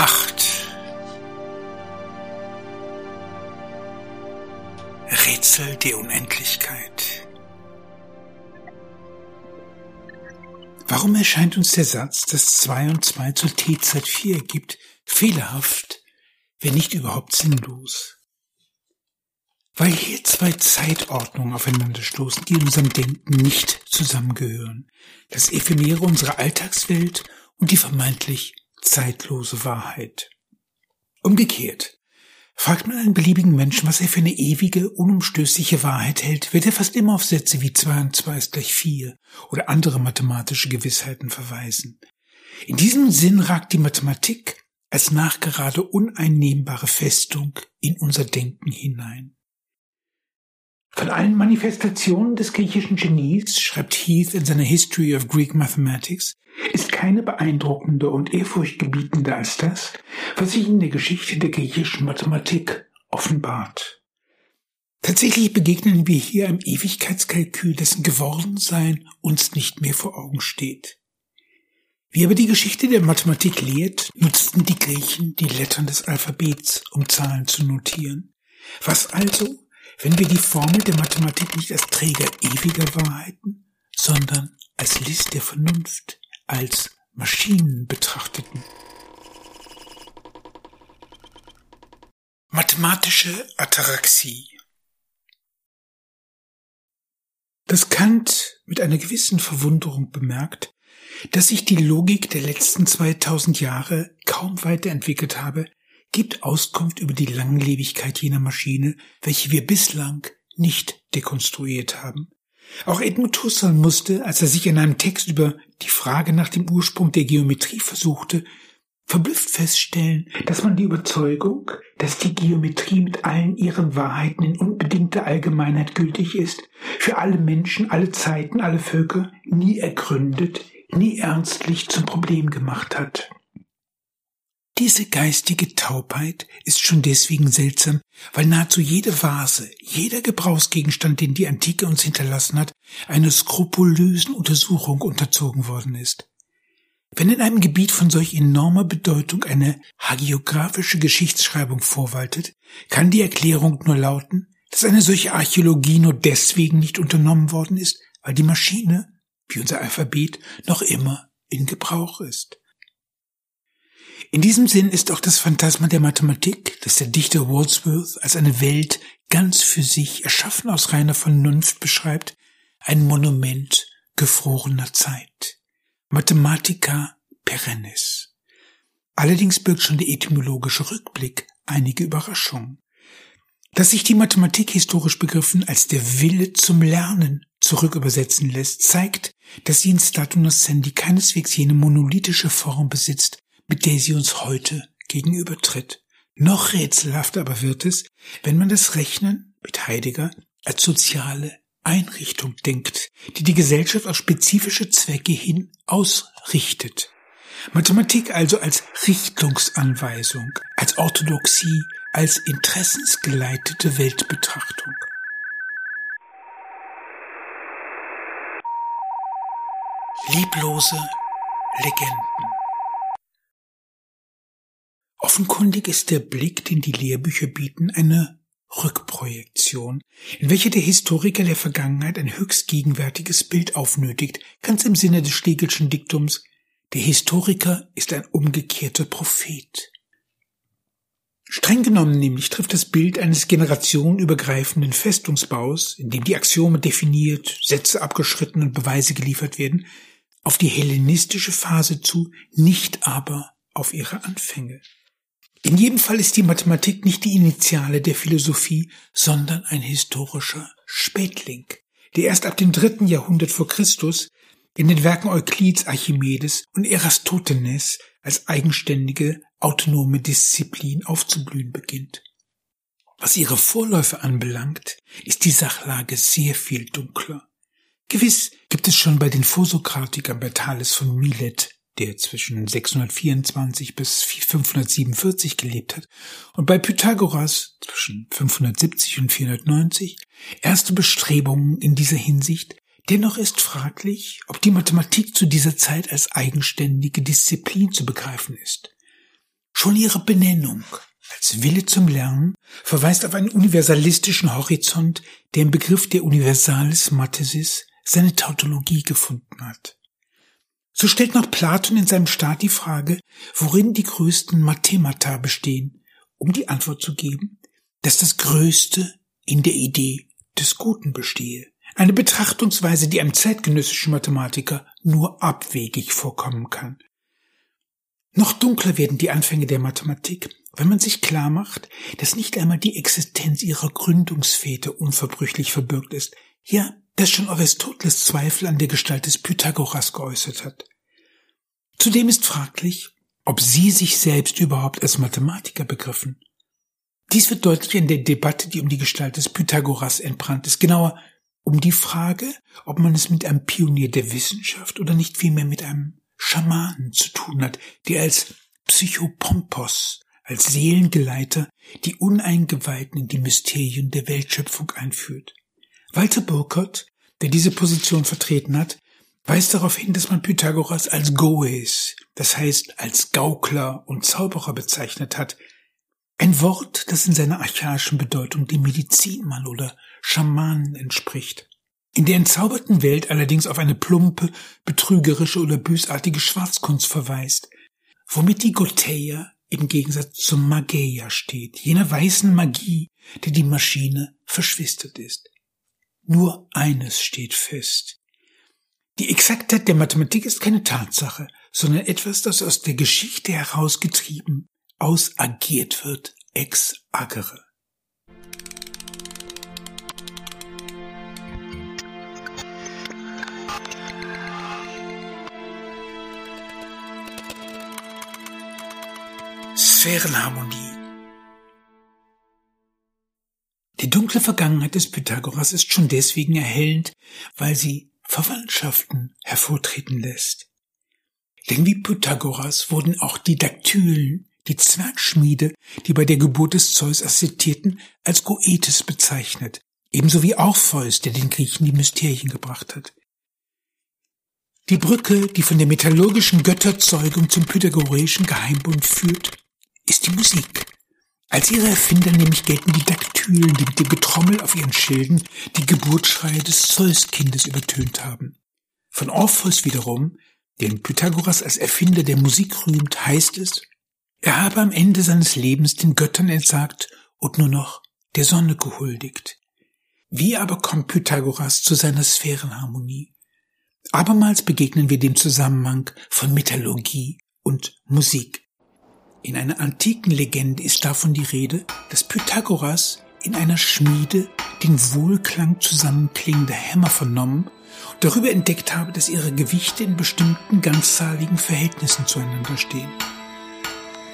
8 Rätsel der Unendlichkeit Warum erscheint uns der Satz, dass 2 und 2 zur T-Zeit 4 ergibt, fehlerhaft, wenn nicht überhaupt sinnlos? Weil hier zwei Zeitordnungen aufeinanderstoßen, die in unserem Denken nicht zusammengehören. Das Ephemere unserer Alltagswelt und die vermeintlich zeitlose Wahrheit. Umgekehrt. Fragt man einen beliebigen Menschen, was er für eine ewige, unumstößliche Wahrheit hält, wird er fast immer auf Sätze wie 2 und 2 ist gleich 4 oder andere mathematische Gewissheiten verweisen. In diesem Sinn ragt die Mathematik als nachgerade uneinnehmbare Festung in unser Denken hinein. Von allen Manifestationen des griechischen Genies, schreibt Heath in seiner History of Greek Mathematics, ist keine beeindruckender und ehrfurchtgebietender als das, was sich in der Geschichte der griechischen Mathematik offenbart. Tatsächlich begegnen wir hier einem Ewigkeitskalkül, dessen Gewordensein uns nicht mehr vor Augen steht. Wie aber die Geschichte der Mathematik lehrt, nutzten die Griechen die Lettern des Alphabets, um Zahlen zu notieren. Was also, wenn wir die Formel der Mathematik nicht als Träger ewiger Wahrheiten, sondern als List der Vernunft, als Maschinen betrachteten. Mathematische Ataraxie Dass Kant mit einer gewissen Verwunderung bemerkt, dass sich die Logik der letzten 2000 Jahre kaum weiterentwickelt habe, gibt Auskunft über die Langlebigkeit jener Maschine, welche wir bislang nicht dekonstruiert haben. Auch Edmund Husserl musste, als er sich in einem Text über die Frage nach dem Ursprung der Geometrie versuchte, verblüfft feststellen, dass man die Überzeugung, dass die Geometrie mit allen ihren Wahrheiten in unbedingter Allgemeinheit gültig ist, für alle Menschen, alle Zeiten, alle Völker nie ergründet, nie ernstlich zum Problem gemacht hat. Diese geistige Taubheit ist schon deswegen seltsam, weil nahezu jede Vase, jeder Gebrauchsgegenstand, den die Antike uns hinterlassen hat, einer skrupulösen Untersuchung unterzogen worden ist. Wenn in einem Gebiet von solch enormer Bedeutung eine hagiographische Geschichtsschreibung vorwaltet, kann die Erklärung nur lauten, dass eine solche Archäologie nur deswegen nicht unternommen worden ist, weil die Maschine, wie unser Alphabet, noch immer in Gebrauch ist. In diesem Sinn ist auch das Phantasma der Mathematik, das der Dichter Wordsworth als eine Welt ganz für sich, erschaffen aus reiner Vernunft beschreibt, ein Monument gefrorener Zeit. Mathematica perennis. Allerdings birgt schon der etymologische Rückblick einige Überraschungen. Dass sich die Mathematik historisch begriffen als der Wille zum Lernen zurückübersetzen lässt, zeigt, dass sie in Statu Nascendi keineswegs jene monolithische Form besitzt, mit der sie uns heute gegenübertritt. Noch rätselhafter aber wird es, wenn man das Rechnen mit Heidegger als soziale Einrichtung denkt, die die Gesellschaft auf spezifische Zwecke hin ausrichtet. Mathematik also als Richtungsanweisung, als Orthodoxie, als interessensgeleitete Weltbetrachtung. Lieblose Legenden Offenkundig ist der Blick, den die Lehrbücher bieten, eine Rückprojektion, in welcher der Historiker der Vergangenheit ein höchst gegenwärtiges Bild aufnötigt, ganz im Sinne des Stegelschen Diktums, der Historiker ist ein umgekehrter Prophet. Streng genommen nämlich trifft das Bild eines generationenübergreifenden Festungsbaus, in dem die Axiome definiert, Sätze abgeschritten und Beweise geliefert werden, auf die hellenistische Phase zu, nicht aber auf ihre Anfänge. In jedem Fall ist die Mathematik nicht die Initiale der Philosophie, sondern ein historischer Spätling, der erst ab dem dritten Jahrhundert vor Christus in den Werken Euklids, Archimedes und Eratosthenes als eigenständige, autonome Disziplin aufzublühen beginnt. Was ihre Vorläufe anbelangt, ist die Sachlage sehr viel dunkler. Gewiss gibt es schon bei den Vorsokratikern bei Thales von Milet der zwischen 624 bis 547 gelebt hat, und bei Pythagoras zwischen 570 und 490 erste Bestrebungen in dieser Hinsicht, dennoch ist fraglich, ob die Mathematik zu dieser Zeit als eigenständige Disziplin zu begreifen ist. Schon ihre Benennung als Wille zum Lernen verweist auf einen universalistischen Horizont, der im Begriff der Universalis Mathesis seine Tautologie gefunden hat. So stellt noch Platon in seinem Staat die Frage, worin die größten Mathemata bestehen, um die Antwort zu geben, dass das Größte in der Idee des Guten bestehe. Eine Betrachtungsweise, die einem zeitgenössischen Mathematiker nur abwegig vorkommen kann. Noch dunkler werden die Anfänge der Mathematik, wenn man sich klar macht, dass nicht einmal die Existenz ihrer Gründungsväter unverbrüchlich verbürgt ist, ja, dass schon Aristoteles Zweifel an der Gestalt des Pythagoras geäußert hat. Zudem ist fraglich, ob sie sich selbst überhaupt als Mathematiker begriffen. Dies wird deutlich in der Debatte, die um die Gestalt des Pythagoras entbrannt ist, genauer um die Frage, ob man es mit einem Pionier der Wissenschaft oder nicht vielmehr mit einem Schamanen zu tun hat, der als Psychopompos, als Seelengeleiter die Uneingeweihten in die Mysterien der Weltschöpfung einführt. Walter Burkert, der diese Position vertreten hat, weist darauf hin, dass man Pythagoras als Goes, das heißt als Gaukler und Zauberer bezeichnet hat. Ein Wort, das in seiner archaischen Bedeutung dem Medizinmann oder Schamanen entspricht. In der entzauberten Welt allerdings auf eine plumpe, betrügerische oder bösartige Schwarzkunst verweist, womit die Goteia im Gegensatz zum Mageia steht, jener weißen Magie, der die Maschine verschwistert ist. Nur eines steht fest. Die Exaktheit der Mathematik ist keine Tatsache, sondern etwas, das aus der Geschichte herausgetrieben, ausagiert wird, ex agere. Sphärenharmonie. Die dunkle Vergangenheit des Pythagoras ist schon deswegen erhellend, weil sie Verwandtschaften hervortreten lässt. Denn wie Pythagoras wurden auch die Daktylen, die Zwergschmiede, die bei der Geburt des Zeus assistierten, als Goethes bezeichnet, ebenso wie Orpheus, der den Griechen die Mysterien gebracht hat. Die Brücke, die von der metallurgischen Götterzeugung zum pythagoreischen Geheimbund führt, ist die Musik. Als ihre Erfinder nämlich gelten die Daktylen, die mit dem Getrommel auf ihren Schilden die Geburtsschreie des Zeuskindes übertönt haben. Von Orpheus wiederum, den Pythagoras als Erfinder der Musik rühmt, heißt es, er habe am Ende seines Lebens den Göttern entsagt und nur noch der Sonne gehuldigt. Wie aber kommt Pythagoras zu seiner Sphärenharmonie? Abermals begegnen wir dem Zusammenhang von Metallurgie und Musik. In einer antiken Legende ist davon die Rede, dass Pythagoras in einer Schmiede den Wohlklang zusammenklingender Hämmer vernommen und darüber entdeckt habe, dass ihre Gewichte in bestimmten ganzzahligen Verhältnissen zueinander stehen.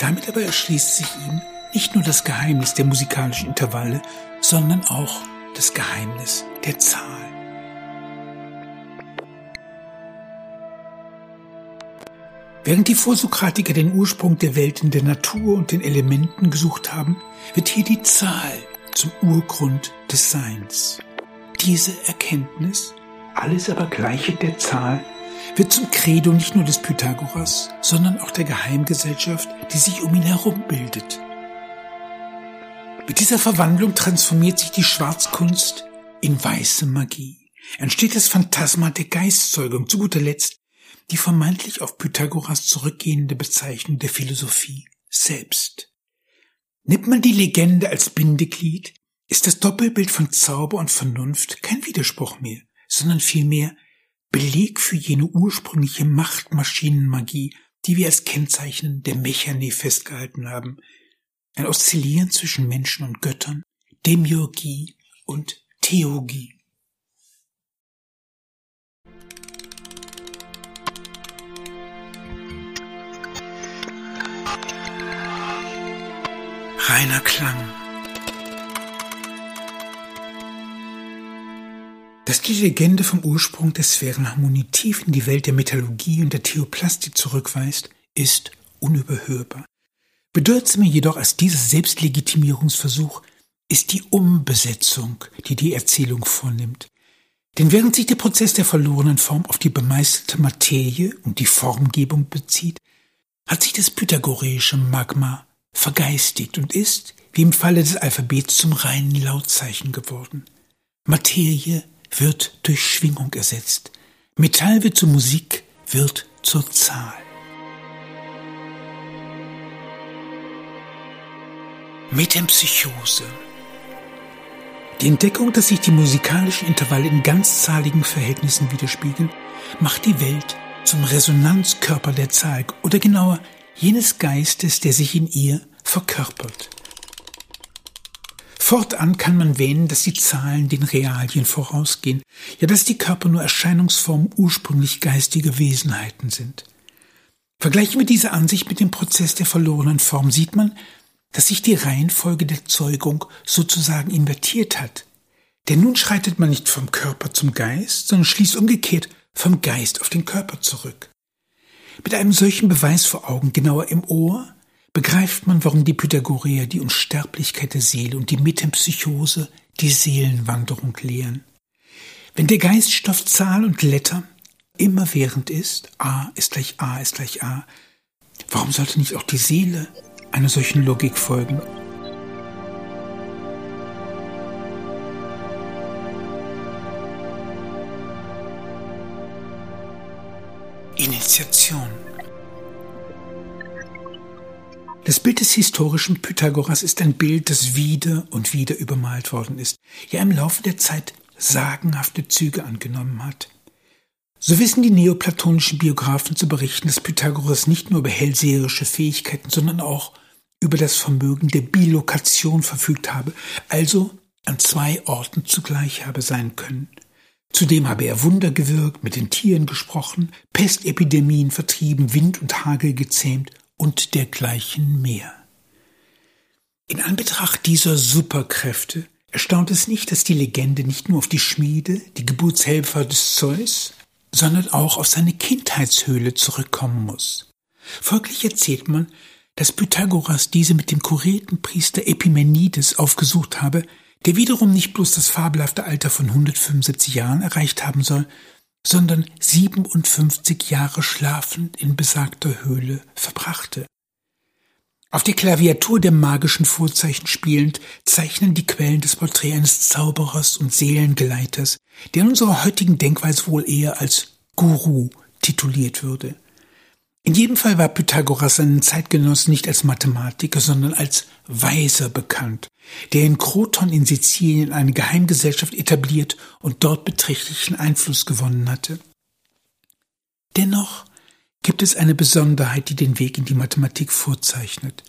Damit aber erschließt sich ihm nicht nur das Geheimnis der musikalischen Intervalle, sondern auch das Geheimnis der Zahl. Während die Vorsokratiker den Ursprung der Welt in der Natur und den Elementen gesucht haben, wird hier die Zahl zum Urgrund des Seins. Diese Erkenntnis, alles aber gleiche der Zahl, wird zum Credo nicht nur des Pythagoras, sondern auch der Geheimgesellschaft, die sich um ihn herum bildet. Mit dieser Verwandlung transformiert sich die Schwarzkunst in weiße Magie. Entsteht das Phantasma der Geistzeugung, zu guter Letzt die vermeintlich auf Pythagoras zurückgehende Bezeichnung der Philosophie selbst. Nimmt man die Legende als Bindeglied, ist das Doppelbild von Zauber und Vernunft kein Widerspruch mehr, sondern vielmehr Beleg für jene ursprüngliche Machtmaschinenmagie, die wir als Kennzeichen der Mechanie festgehalten haben. Ein Oszillieren zwischen Menschen und Göttern, Demiurgie und Theurgie. Reiner Klang. Dass die Legende vom Ursprung der Sphärenharmonie tief in die Welt der Metallurgie und der Theoplastik zurückweist, ist unüberhörbar. Bedeutsamer jedoch als dieser Selbstlegitimierungsversuch ist die Umbesetzung, die die Erzählung vornimmt. Denn während sich der Prozess der verlorenen Form auf die bemeistelte Materie und die Formgebung bezieht, hat sich das pythagoreische Magma vergeistigt und ist, wie im Falle des Alphabets, zum reinen Lautzeichen geworden. Materie wird durch Schwingung ersetzt. Metall wird zur Musik, wird zur Zahl. Metempsychose. Die Entdeckung, dass sich die musikalischen Intervalle in ganzzahligen Verhältnissen widerspiegeln, macht die Welt zum Resonanzkörper der Zahl oder genauer jenes Geistes, der sich in ihr verkörpert. Fortan kann man wähnen, dass die Zahlen den Realien vorausgehen, ja dass die Körper nur Erscheinungsformen ursprünglich geistiger Wesenheiten sind. Vergleichen wir diese Ansicht mit dem Prozess der verlorenen Form, sieht man, dass sich die Reihenfolge der Zeugung sozusagen invertiert hat. Denn nun schreitet man nicht vom Körper zum Geist, sondern schließt umgekehrt vom Geist auf den Körper zurück. Mit einem solchen Beweis vor Augen, genauer im Ohr, begreift man, warum die Pythagoreer die Unsterblichkeit der Seele und die Metempsychose die Seelenwanderung lehren. Wenn der Geiststoff Zahl und Letter immerwährend ist, A ist gleich A ist gleich A, warum sollte nicht auch die Seele einer solchen Logik folgen? Initiation. Das Bild des historischen Pythagoras ist ein Bild, das wieder und wieder übermalt worden ist, ja im Laufe der Zeit sagenhafte Züge angenommen hat. So wissen die neoplatonischen Biografen zu berichten, dass Pythagoras nicht nur über hellseherische Fähigkeiten, sondern auch über das Vermögen der Bilokation verfügt habe, also an zwei Orten zugleich habe sein können. Zudem habe er Wunder gewirkt, mit den Tieren gesprochen, Pestepidemien vertrieben, Wind und Hagel gezähmt und dergleichen mehr. In Anbetracht dieser Superkräfte erstaunt es nicht, dass die Legende nicht nur auf die Schmiede, die Geburtshelfer des Zeus, sondern auch auf seine Kindheitshöhle zurückkommen muss. Folglich erzählt man, dass Pythagoras diese mit dem Kuretenpriester Epimenides aufgesucht habe, der wiederum nicht bloß das fabelhafte Alter von 175 Jahren erreicht haben soll, sondern 57 Jahre schlafend in besagter Höhle verbrachte. Auf der Klaviatur der magischen Vorzeichen spielend zeichnen die Quellen das Porträt eines Zauberers und Seelengeleiters, der in unserer heutigen Denkweise wohl eher als Guru tituliert würde. In jedem Fall war Pythagoras seinen Zeitgenossen nicht als Mathematiker, sondern als Weiser bekannt, der in Kroton in Sizilien eine Geheimgesellschaft etabliert und dort beträchtlichen Einfluss gewonnen hatte. Dennoch gibt es eine Besonderheit, die den Weg in die Mathematik vorzeichnet.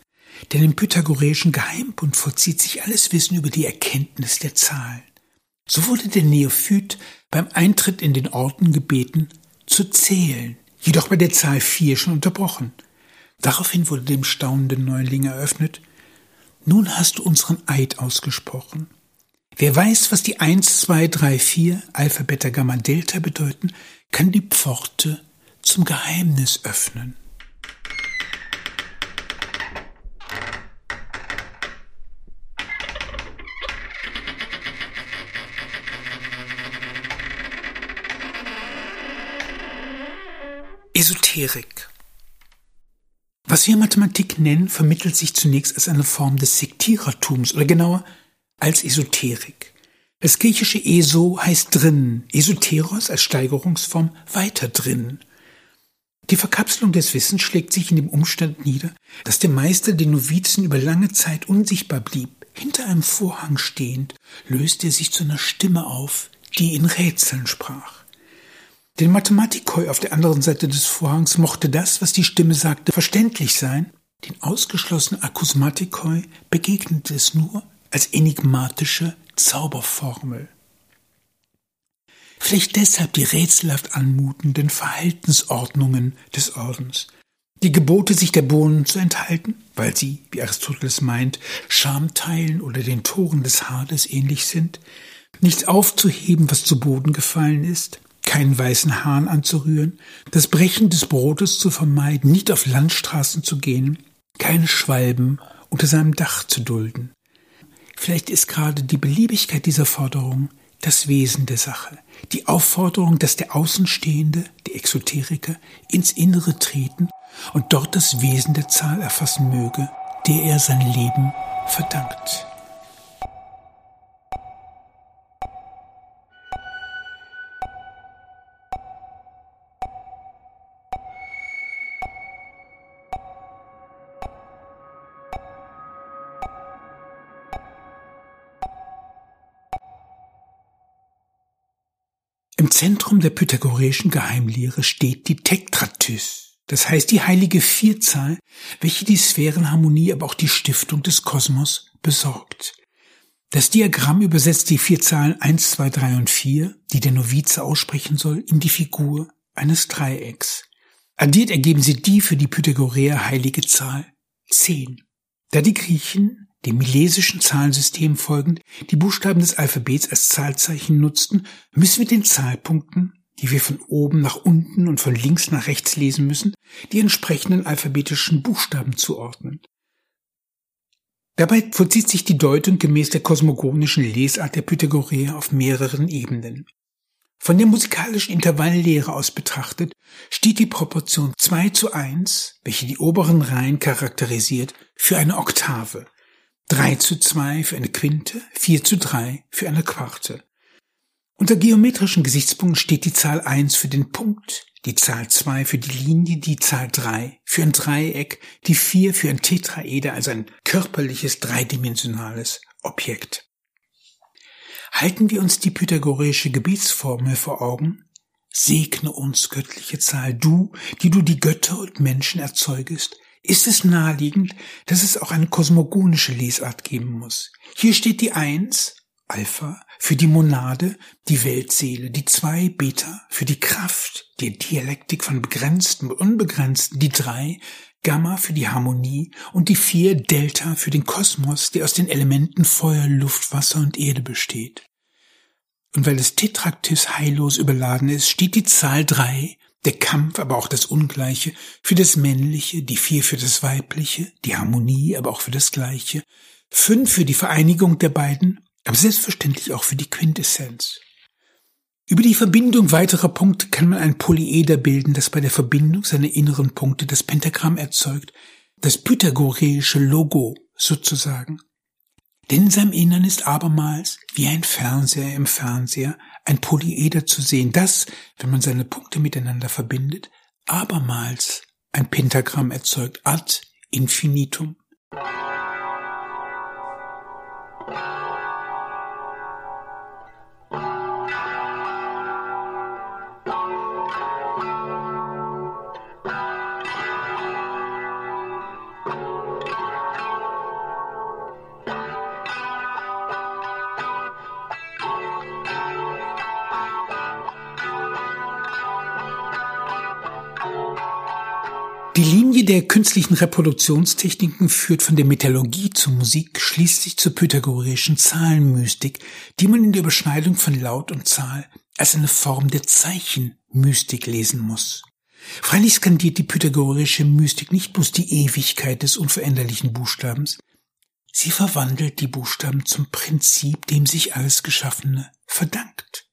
Denn im pythagoreischen Geheimbund vollzieht sich alles Wissen über die Erkenntnis der Zahlen. So wurde der Neophyt beim Eintritt in den Orden gebeten, zu zählen, jedoch bei der Zahl vier schon unterbrochen. Daraufhin wurde dem staunenden Neuling eröffnet, nun hast du unseren Eid ausgesprochen. Wer weiß, was die 1, 2, 3, 4 Alpha, Beta, Gamma, Delta bedeuten, kann die Pforte zum Geheimnis öffnen. Esoterik. Was wir Mathematik nennen, vermittelt sich zunächst als eine Form des Sektierertums oder genauer als Esoterik. Das griechische ESO heißt drinnen, Esoteros als Steigerungsform weiter drinnen. Die Verkapselung des Wissens schlägt sich in dem Umstand nieder, dass der Meister den Novizen über lange Zeit unsichtbar blieb. Hinter einem Vorhang stehend löste er sich zu einer Stimme auf, die in Rätseln sprach. Den Mathematikoi auf der anderen Seite des Vorhangs mochte das, was die Stimme sagte, verständlich sein. Den ausgeschlossenen Akusmatikoi begegnete es nur als enigmatische Zauberformel. Vielleicht deshalb die rätselhaft anmutenden Verhaltensordnungen des Ordens. Die Gebote, sich der Bohnen zu enthalten, weil sie, wie Aristoteles meint, Schamteilen oder den Toren des Hades ähnlich sind, nichts aufzuheben, was zu Boden gefallen ist, keinen weißen Hahn anzurühren, das Brechen des Brotes zu vermeiden, nicht auf Landstraßen zu gehen, keine Schwalben unter seinem Dach zu dulden. Vielleicht ist gerade die Beliebigkeit dieser Forderung das Wesen der Sache, die Aufforderung, dass der Außenstehende, der Exoteriker, ins Innere treten und dort das Wesen der Zahl erfassen möge, der er sein Leben verdankt. Im Zentrum der pythagoreischen Geheimlehre steht die Tektratys, das heißt die heilige Vierzahl, welche die Sphärenharmonie, aber auch die Stiftung des Kosmos besorgt. Das Diagramm übersetzt die vier Zahlen 1, 2, 3 und 4, die der Novize aussprechen soll, in die Figur eines Dreiecks. Addiert ergeben sie die für die Pythagoreer heilige Zahl 10. Da die Griechen dem milesischen Zahlensystem folgend, die Buchstaben des Alphabets als Zahlzeichen nutzten, müssen wir den Zahlpunkten, die wir von oben nach unten und von links nach rechts lesen müssen, die entsprechenden alphabetischen Buchstaben zuordnen. Dabei vollzieht sich die Deutung gemäß der kosmogonischen Lesart der Pythagoreer auf mehreren Ebenen. Von der musikalischen Intervalllehre aus betrachtet steht die Proportion 2 zu 1, welche die oberen Reihen charakterisiert, für eine Oktave, 3 zu 2 für eine Quinte, 4 zu 3 für eine Quarte. Unter geometrischen Gesichtspunkten steht die Zahl 1 für den Punkt, die Zahl 2 für die Linie, die Zahl 3 für ein Dreieck, die 4 für ein Tetraeder, also ein körperliches dreidimensionales Objekt. Halten wir uns die pythagoreische Gebetsformel vor Augen? Segne uns, göttliche Zahl, du, die du die Götter und Menschen erzeugest, ist es naheliegend, dass es auch eine kosmogonische Lesart geben muss. Hier steht die Eins, Alpha, für die Monade, die Weltseele, die Zwei, Beta, für die Kraft, die Dialektik von Begrenzten und Unbegrenzten, die Drei, Gamma für die Harmonie und die Vier, Delta für den Kosmos, der aus den Elementen Feuer, Luft, Wasser und Erde besteht. Und weil das Tetraktis heillos überladen ist, steht die Zahl drei der Kampf, aber auch das Ungleiche, für das Männliche, die vier für das Weibliche, die Harmonie, aber auch für das Gleiche, fünf für die Vereinigung der beiden, aber selbstverständlich auch für die Quintessenz. Über die Verbindung weiterer Punkte kann man ein Polyeder bilden, das bei der Verbindung seiner inneren Punkte das Pentagramm erzeugt, das pythagoreische Logo sozusagen. Denn in seinem Innern ist abermals, wie ein Fernseher im Fernseher, ein Polyeder zu sehen, das, wenn man seine Punkte miteinander verbindet, abermals ein Pentagramm erzeugt, ad infinitum. Der künstlichen Reproduktionstechniken führt von der Metallurgie zur Musik schließlich zur pythagoreischen Zahlenmystik, die man in der Überschneidung von Laut und Zahl als eine Form der Zeichenmystik lesen muss. Freilich skandiert die pythagoreische Mystik nicht bloß die Ewigkeit des unveränderlichen Buchstabens, sie verwandelt die Buchstaben zum Prinzip, dem sich alles Geschaffene verdankt.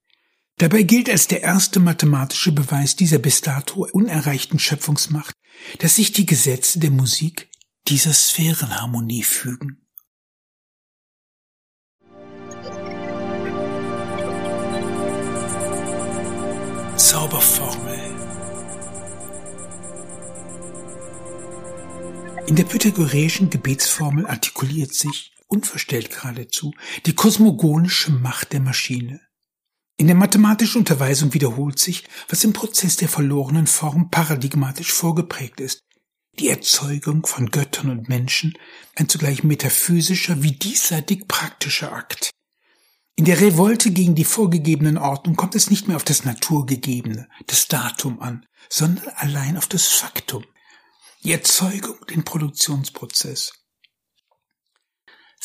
Dabei gilt als der erste mathematische Beweis dieser bis dato unerreichten Schöpfungsmacht, dass sich die Gesetze der Musik dieser Sphärenharmonie fügen. Zauberformel In der pythagoreischen Gebetsformel artikuliert sich, unverstellt geradezu, die kosmogonische Macht der Maschine. In der mathematischen Unterweisung wiederholt sich, was im Prozess der verlorenen Form paradigmatisch vorgeprägt ist. Die Erzeugung von Göttern und Menschen, ein zugleich metaphysischer wie diesseitig praktischer Akt. In der Revolte gegen die vorgegebenen Ordnung kommt es nicht mehr auf das Naturgegebene, das Datum an, sondern allein auf das Faktum. Die Erzeugung, den Produktionsprozess.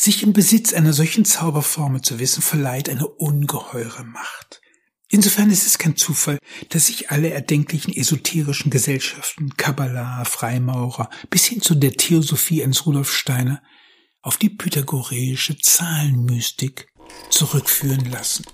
Sich im Besitz einer solchen Zauberformel zu wissen, verleiht eine ungeheure Macht. Insofern ist es kein Zufall, dass sich alle erdenklichen esoterischen Gesellschaften, Kabbalah, Freimaurer, bis hin zu der Theosophie eines Rudolf Steiner, auf die pythagoreische Zahlenmystik zurückführen lassen.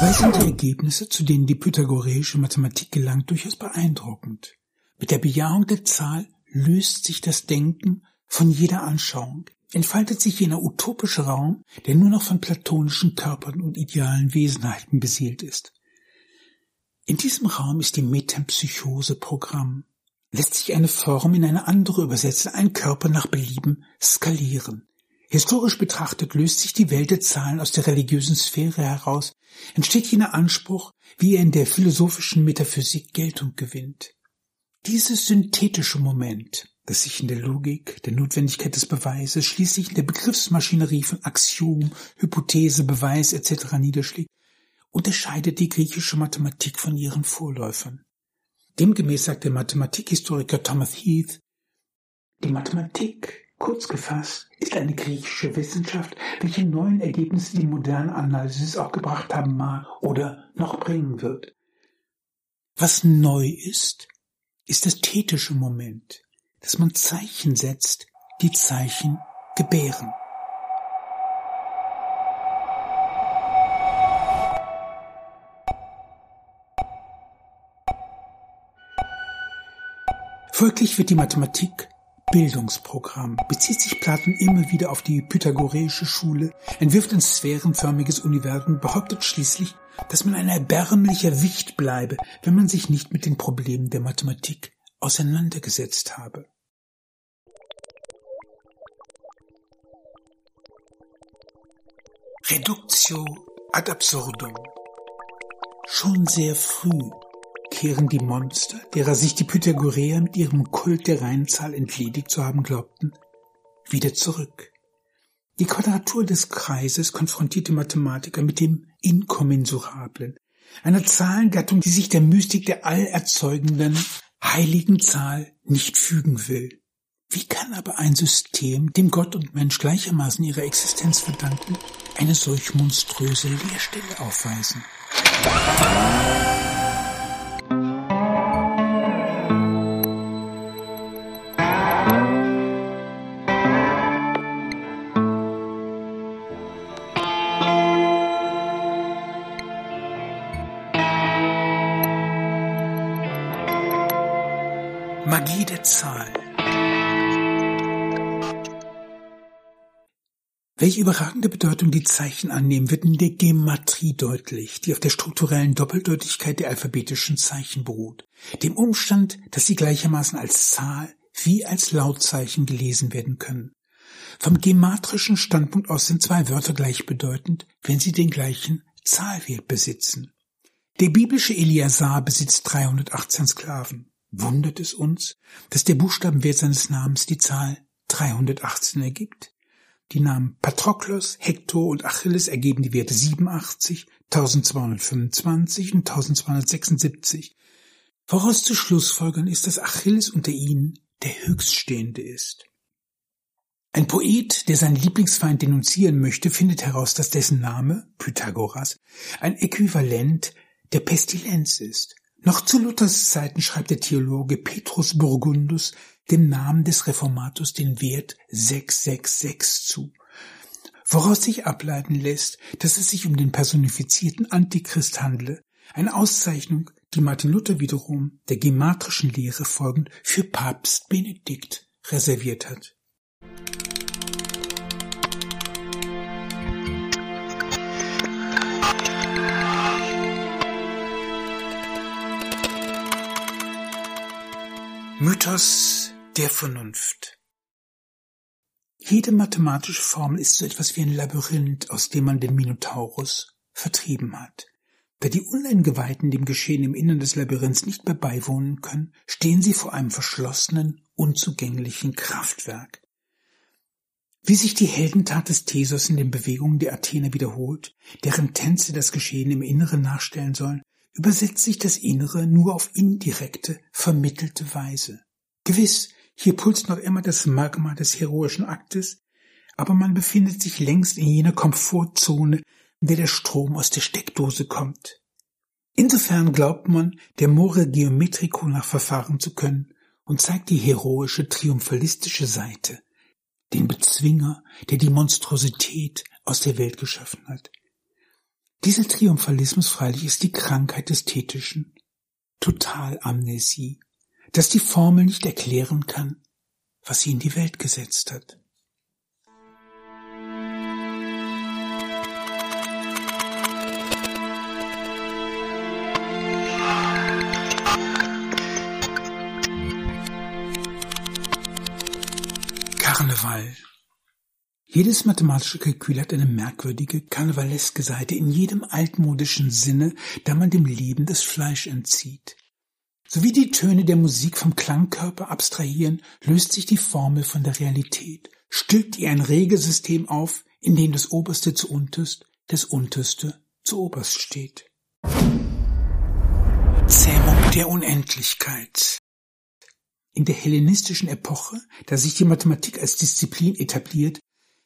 Dabei sind die Ergebnisse, zu denen die pythagoreische Mathematik gelangt, durchaus beeindruckend. Mit der Bejahung der Zahl löst sich das Denken von jeder Anschauung, entfaltet sich jener utopische Raum, der nur noch von platonischen Körpern und idealen Wesenheiten beseelt ist. In diesem Raum ist die Metempsychose Programm. Lässt sich eine Form in eine andere übersetzen, ein Körper nach Belieben skalieren. Historisch betrachtet löst sich die Welt der Zahlen aus der religiösen Sphäre heraus, entsteht jener Anspruch, wie er in der philosophischen Metaphysik Geltung gewinnt. Dieses synthetische Moment, das sich in der Logik, der Notwendigkeit des Beweises, schließlich in der Begriffsmaschinerie von Axiom, Hypothese, Beweis etc. niederschlägt, unterscheidet die griechische Mathematik von ihren Vorläufern. Demgemäß sagt der Mathematikhistoriker Thomas Heath, die Mathematik, kurz gefasst, ist eine griechische Wissenschaft, welche neuen Ergebnisse die moderne Analysis auch gebracht haben mag oder noch bringen wird. Was neu ist, ist das tätische Moment, dass man Zeichen setzt, die Zeichen gebären. Folglich wird die Mathematik Bildungsprogramm, bezieht sich Platon immer wieder auf die pythagoreische Schule, entwirft ein sphärenförmiges Universum, behauptet schließlich, dass man ein erbärmlicher Wicht bleibe, wenn man sich nicht mit den Problemen der Mathematik auseinandergesetzt habe. Reductio ad absurdum. Schon sehr früh kehren die Monster, derer sich die Pythagoreer mit ihrem Kult der Reihenzahl entledigt zu haben glaubten, wieder zurück. Die Quadratur des Kreises konfrontiert die Mathematiker mit dem Inkommensurablen, einer Zahlengattung, die sich der Mystik der allerzeugenden heiligen Zahl nicht fügen will. Wie kann aber ein System, dem Gott und Mensch gleichermaßen ihre Existenz verdanken, eine solch monströse Leerstelle aufweisen? Magie der Zahl. Welche überragende Bedeutung die Zeichen annehmen, wird in der Gematrie deutlich, die auf der strukturellen Doppeldeutigkeit der alphabetischen Zeichen beruht. Dem Umstand, dass sie gleichermaßen als Zahl wie als Lautzeichen gelesen werden können. Vom gematrischen Standpunkt aus sind zwei Wörter gleichbedeutend, wenn sie den gleichen Zahlwert besitzen. Der biblische Eliasar besitzt 318 Sklaven. Wundert es uns, dass der Buchstabenwert seines Namens die Zahl 318 ergibt? Die Namen Patroklos, Hektor und Achilles ergeben die Werte 87, 1225 und 1276. Woraus zu Schlussfolgern ist, dass Achilles unter ihnen der Höchststehende ist. Ein Poet, der seinen Lieblingsfeind denunzieren möchte, findet heraus, dass dessen Name, Pythagoras, ein Äquivalent der Pestilenz ist. Noch zu Luthers Zeiten schreibt der Theologe Petrus Burgundus dem Namen des Reformators den Wert 666 zu, woraus sich ableiten lässt, dass es sich um den personifizierten Antichrist handle, eine Auszeichnung, die Martin Luther wiederum der gematrischen Lehre folgend für Papst Benedikt reserviert hat. Mythos der Vernunft Jede mathematische Formel ist so etwas wie ein Labyrinth, aus dem man den Minotaurus vertrieben hat. Da die Uneingeweihten dem Geschehen im Innern des Labyrinths nicht mehr beiwohnen können, stehen sie vor einem verschlossenen, unzugänglichen Kraftwerk. Wie sich die Heldentat des Thesos in den Bewegungen der Athener wiederholt, deren Tänze das Geschehen im Inneren nachstellen sollen, übersetzt sich das Innere nur auf indirekte, vermittelte Weise. Gewiss, hier pulst noch immer das Magma des heroischen Aktes, aber man befindet sich längst in jener Komfortzone, in der der Strom aus der Steckdose kommt. Insofern glaubt man, der More Geometrico nach verfahren zu können und zeigt die heroische, triumphalistische Seite, den Bezwinger, der die Monstrosität aus der Welt geschaffen hat. Dieser Triumphalismus freilich ist die Krankheit des Thetischen. Totalamnesie, dass die Formel nicht erklären kann, was sie in die Welt gesetzt hat. Karneval. Jedes mathematische Kalkül hat eine merkwürdige, karnevaleske Seite in jedem altmodischen Sinne, da man dem Leben das Fleisch entzieht. So wie die Töne der Musik vom Klangkörper abstrahieren, löst sich die Formel von der Realität, stülpt ihr ein Regelsystem auf, in dem das Oberste zu Unterst, das Unterste zu Oberst steht. Zähmung der Unendlichkeit. In der hellenistischen Epoche, da sich die Mathematik als Disziplin etabliert,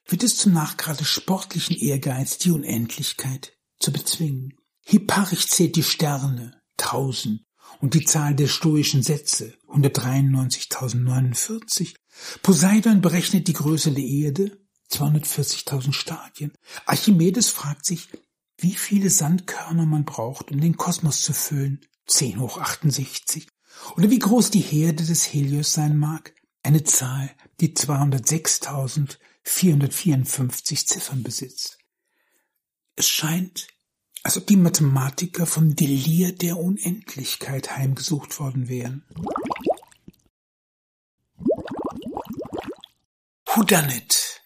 wird es zum Nachgrad des sportlichen Ehrgeiz, die Unendlichkeit zu bezwingen. Hipparch zählt die Sterne, tausend, und die Zahl der stoischen Sätze, 193.049. Poseidon berechnet die Größe der Erde, 240.000 Stadien. Archimedes fragt sich, wie viele Sandkörner man braucht, um den Kosmos zu füllen, 10 hoch 68. Oder wie groß die Herde des Helios sein mag, eine Zahl, die 206.454 Ziffern besitzt. Es scheint, als ob die Mathematiker vom Delir der Unendlichkeit heimgesucht worden wären. Whodunit.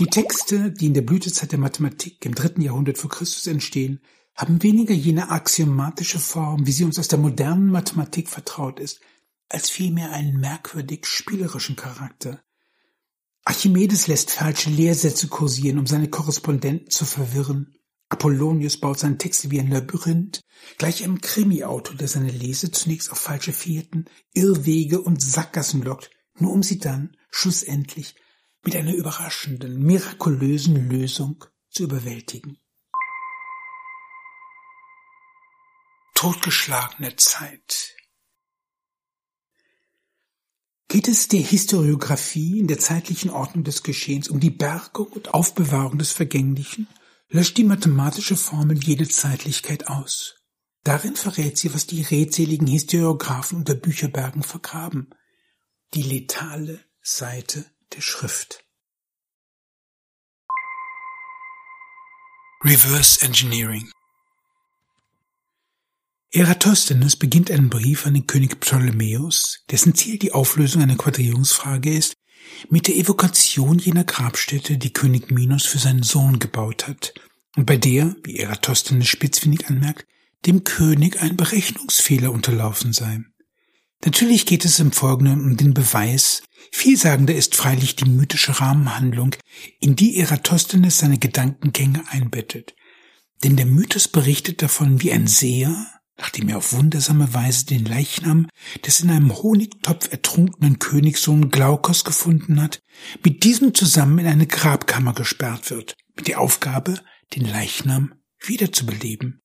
Die Texte, die in der Blütezeit der Mathematik im dritten Jahrhundert vor Christus entstehen, haben weniger jene axiomatische Form, wie sie uns aus der modernen Mathematik vertraut ist, als vielmehr einen merkwürdig spielerischen Charakter. Archimedes lässt falsche Lehrsätze kursieren, um seine Korrespondenten zu verwirren. Apollonius baut seine Texte wie ein Labyrinth, gleich einem Krimi-Autor, der seine Leser zunächst auf falsche Fährten, Irrwege und Sackgassen lockt, nur um sie dann, schlussendlich, mit einer überraschenden, mirakulösen Lösung zu überwältigen. totgeschlagene Zeit. Geht es der Historiographie in der zeitlichen Ordnung des Geschehens um die Bergung und Aufbewahrung des Vergänglichen, löscht die mathematische Formel jede Zeitlichkeit aus. Darin verrät sie, was die redseligen Historiographen unter Bücherbergen vergraben. Die letale Seite der Schrift. Reverse Engineering Eratosthenes beginnt einen Brief an den König Ptolemäus, dessen Ziel die Auflösung einer Quadrierungsfrage ist, mit der Evokation jener Grabstätte, die König Minos für seinen Sohn gebaut hat und bei der, wie Eratosthenes spitzfindig anmerkt, dem König ein Berechnungsfehler unterlaufen sei. Natürlich geht es im Folgenden um den Beweis, vielsagender ist freilich die mythische Rahmenhandlung, in die Eratosthenes seine Gedankengänge einbettet. Denn der Mythos berichtet davon, wie ein Seher, nachdem er auf wundersame Weise den Leichnam des in einem Honigtopf ertrunkenen Königssohn Glaukos gefunden hat, mit diesem zusammen in eine Grabkammer gesperrt wird, mit der Aufgabe, den Leichnam wiederzubeleben.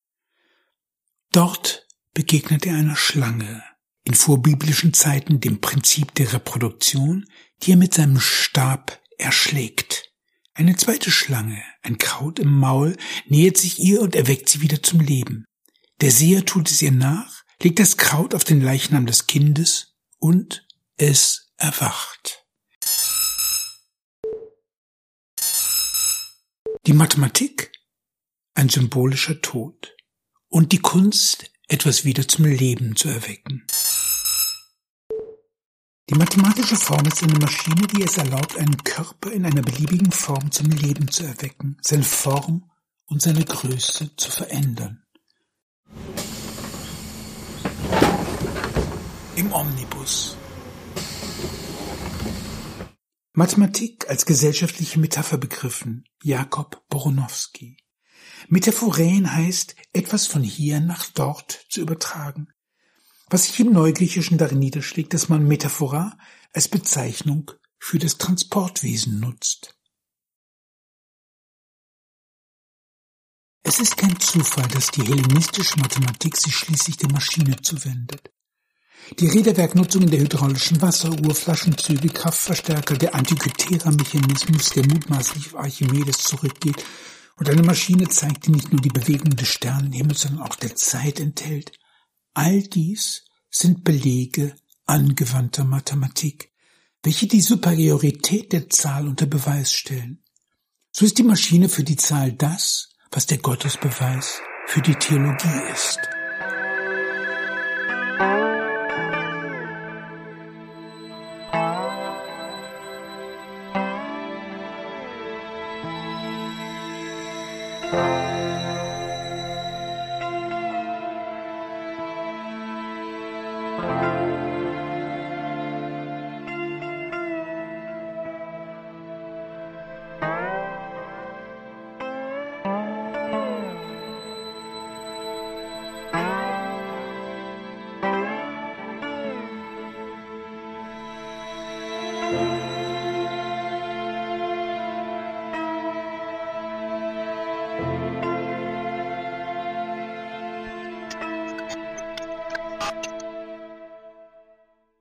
Dort begegnet er einer Schlange, in vorbiblischen Zeiten dem Prinzip der Reproduktion, die er mit seinem Stab erschlägt. Eine zweite Schlange, ein Kraut im Maul, nähert sich ihr und erweckt sie wieder zum Leben. Der Seher tut es ihr nach, legt das Kraut auf den Leichnam des Kindes und es erwacht. Die Mathematik ein symbolischer Tod und die Kunst etwas wieder zum Leben zu erwecken. Die mathematische Form ist eine Maschine, die es erlaubt, einen Körper in einer beliebigen Form zum Leben zu erwecken, seine Form und seine Größe zu verändern. Im Omnibus. Mathematik als gesellschaftliche Metapher begriffen. Jakob Boronowski. Metaphorän heißt, etwas von hier nach dort zu übertragen. Was sich im Neugriechischen darin niederschlägt, dass man Metaphora als Bezeichnung für das Transportwesen nutzt. Es ist kein Zufall, dass die hellenistische Mathematik sich schließlich der Maschine zuwendet. Die Räderwerknutzung in der hydraulischen Wasseruhr, Flaschenzüge, Kraftverstärker, der Antikythera-Mechanismus, der mutmaßlich auf Archimedes zurückgeht Und eine Maschine zeigt, die nicht nur die Bewegung des Sternenhimmels, sondern auch der Zeit enthält. All dies sind Belege angewandter Mathematik, welche die Superiorität der Zahl unter Beweis stellen. So ist die Maschine für die Zahl das, was der Gottesbeweis für die Theologie ist.